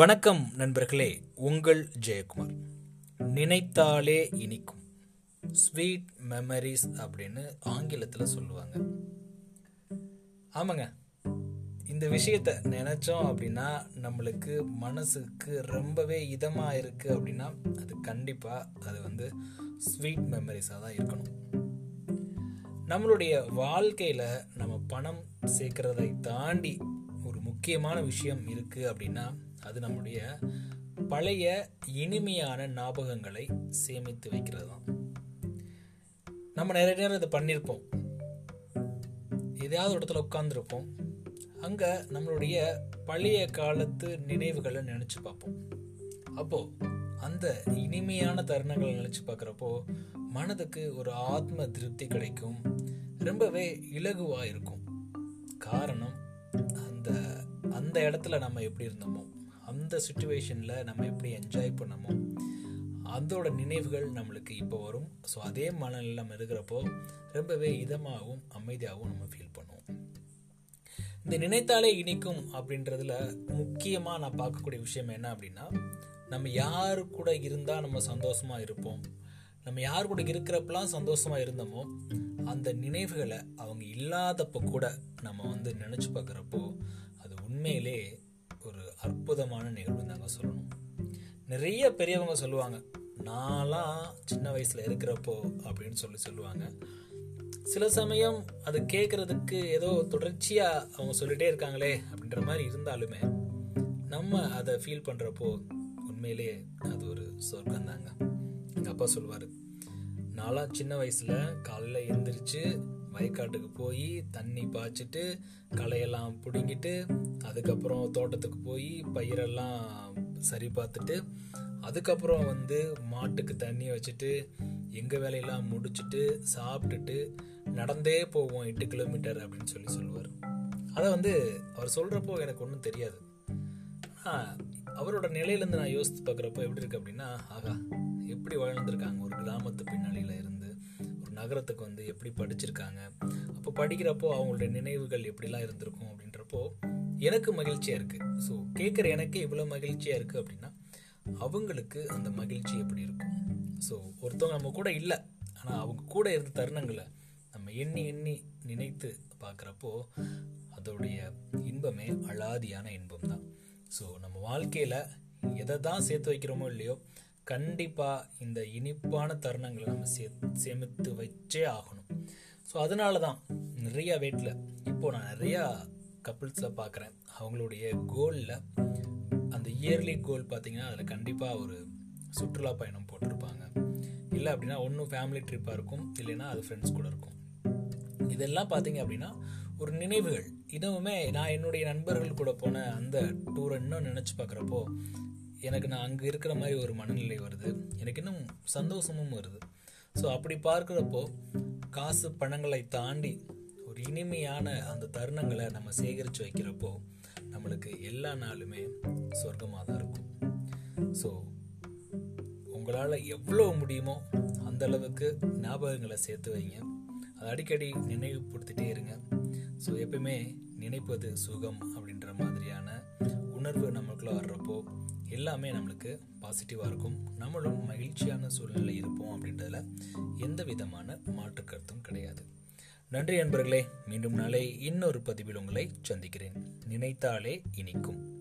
வணக்கம் நண்பர்களே உங்கள் ஜெயக்குமார். நினைத்தாலே இனிக்கும். ஸ்வீட் மெமரிஸ் அப்படின்னு ஆங்கிலத்தில் சொல்லுவாங்க. ஆமாங்க. இந்த விஷயத்த நினச்சோம் அப்படின்னா நம்மளுக்கு மனசுக்கு ரொம்பவே இதமாக இருக்கு அப்படின்னா அது கண்டிப்பாக அது வந்து ஸ்வீட் மெமரிஸாக தான் இருக்கணும். நம்மளுடைய வாழ்க்கையில் நம்ம பணம் சேர்க்கிறதை தாண்டி முக்கியமான விஷயம் இருக்குது அப்படின்னா அது நம்முடைய பழைய இனிமையான ஞாபகங்களை சேமித்து வைக்கிறது தான் நம்ம நிறைய நேரம் இதை பண்ணியிருப்போம் எதையாவது இடத்துல உட்காந்துருப்போம் அங்கே நம்மளுடைய பழைய காலத்து நினைவுகளை நினச்சி பார்ப்போம். அப்போது அந்த இனிமையான தருணங்களை நினச்சி பார்க்குறப்போ மனதுக்கு ஒரு ஆத்ம திருப்தி கிடைக்கும். ரொம்பவே இலகுவாக இருக்கும். அந்த இடத்துல நம்ம எப்படி இருந்தோமோ அந்த சுச்சுவேஷனில் நம்ம எப்படி என்ஜாய் பண்ணமோ அதோட நினைவுகள் நம்மளுக்கு இப்போ வரும். ஸோ அதே மனநிலை நம்ம இருக்கிறப்போ ரொம்பவே இதமாகவும் அமைதியாகவும் நம்ம ஃபீல் பண்ணுவோம். இந்த நினைத்தாலே இனிக்கும் அப்படின்றதுல முக்கியமாக நான் பார்க்கக்கூடிய விஷயம் என்ன அப்படின்னா நம்ம யார் கூட இருந்தால் நம்ம சந்தோஷமாக இருப்போம். நம்ம யார் கூட இருக்கிறப்பெல்லாம் சந்தோஷமாக இருந்தோமோ அந்த நினைவுகளை அவங்க இல்லாதப்போ கூட நம்ம வந்து நினச்சி பார்க்குறப்போ உண்மையிலே ஒரு அற்புதமான நிகழ்வு தாங்க சொல்லணும். நிறைய பெரியவங்க சொல்லுவாங்க நான்லாம் சின்ன வயசில் இருக்கிறப்போ அப்படின்னு சொல்லி சொல்லுவாங்க. சில சமயம் அது கேட்குறதுக்கு ஏதோ தொடர்ச்சியாக அவங்க சொல்லிட்டே இருக்காங்களே அப்படின்ற மாதிரி இருந்தாலுமே நம்ம அதை ஃபீல் பண்ணுறப்போ உண்மையிலே அது ஒரு சொர்க்கம் தாங்க. எங்கள் அப்பா சொல்லுவார் நான்லாம் சின்ன வயசில் காலையில் எழுந்திரிச்சு வயக்காட்டுக்கு போய் தண்ணி பாய்ச்சிட்டு களையெல்லாம் பிடுங்கிட்டு அதுக்கப்புறம் தோட்டத்துக்கு போய் பயிரெல்லாம் சரி பார்த்துட்டு அதுக்கப்புறம் வந்து மாட்டுக்கு தண்ணி வச்சுட்டு எங்கள் வேலையெல்லாம் முடிச்சுட்டு சாப்பிட்டுட்டு நடந்தே போவோம் எட்டு கிலோமீட்டர் அப்படின்னு சொல்லி சொல்லுவார். அதை வந்து அவர் சொல்கிறப்போ எனக்கு ஒன்றும் தெரியாது. அவரோட நிலையிலேருந்து நான் யோசித்து பார்க்குறப்போ எப்படி இருக்கு அப்படின்னா ஆகா எப்படி வாழ்ந்துருக்காங்க ஒரு கிராமத்து பின்னணியில் இருந்து நகரத்துக்கு வந்து எப்படி படிச்சிருக்காங்க? அப்போ படிக்கிறப்போ அவங்களுடைய நினைவுகள் எப்படிலாம் இருந்திருக்கும் அப்படின்றப்போ எனக்கு மகிழ்ச்சியாக இருக்குது ஸோ கேட்குற எனக்கு இவ்வளோ மகிழ்ச்சியாக இருக்குது அப்படின்னா அவங்களுக்கு அந்த மகிழ்ச்சி எப்படி இருக்கும்? ஸோ ஒருத்தவங்க நம்ம கூட இல்லை. ஆனால் அவங்க கூட இருந்த தருணங்களை நம்ம எண்ணி எண்ணி நினைத்து பார்க்குறப்போ அதோடைய இன்பமே அலாதியான இன்பம் தான் ஸோ நம்ம வாழ்க்கையில் எதை தான் சேர்த்து வைக்கிறோமோ இல்லையோ கண்டிப்பாக இந்த இனிப்பான தருணங்களை நம்ம சே சேமித்து வச்சே ஆகணும். ஸோ அதனால தான் நிறையா வெயிட்டில் இப்போது நான் நிறையா கப்புள்ஸில் பார்க்குறேன் அவங்களுடைய கோலில் அந்த இயர்லி கோல் பார்த்தீங்கன்னா அதில் கண்டிப்பாக ஒரு சுற்றுலா பயணம் போட்டிருப்பாங்க. இல்லை அப்படின்னா ஒன்றும் ஃபேமிலி ட்ரிப்பாக இருக்கும். இல்லைன்னா அது ஃப்ரெண்ட்ஸ் கூட இருக்கும். இதெல்லாம் பார்த்தீங்க அப்படின்னா ஒரு நினைவுகள். இதுவுமே நான் என்னுடைய நண்பர்கள் கூட போன அந்த டூரை இன்னும் நினச்சி பார்க்குறப்போ எனக்கு நான் அங்கே இருக்கிற மாதிரி ஒரு மனநிலை வருது. எனக்கு இன்னும் சந்தோஷமும் வருது. ஸோ அப்படி பார்க்குறப்போ காசு பணங்களை தாண்டி ஒரு இனிமையான அந்த தருணங்களை நம்ம சேகரித்து வைக்கிறப்போ நம்மளுக்கு எல்லா நாளுமே சொர்க்கமாக தான் இருக்கும். ஸோ உங்களால் எவ்வளோ முடியுமோ அந்த அளவுக்கு ஞாபகங்களை சேர்த்து வைங்க. அதை அடிக்கடி நினைவுபடுத்திட்டே இருங்க. ஸோ எப்பயுமே நினைப்பது சுகம் அப்படின்ற மாதிரியான உணர்வு நம்மளுக்குள்ள வர்றப்போ எல்லாமே நம்மளுக்கு பாசிட்டிவாக இருக்கும். நம்மளும் மகிழ்ச்சியான சூழ்நிலை இருப்போம் அப்படின்றதுல எந்த விதமான மாற்று கருத்தும் கிடையாது. நன்றி நண்பர்களே மீண்டும் நாளை இன்னொரு பதிவில் உங்களை சந்திக்கிறேன். நினைத்தாலே இனிக்கும்.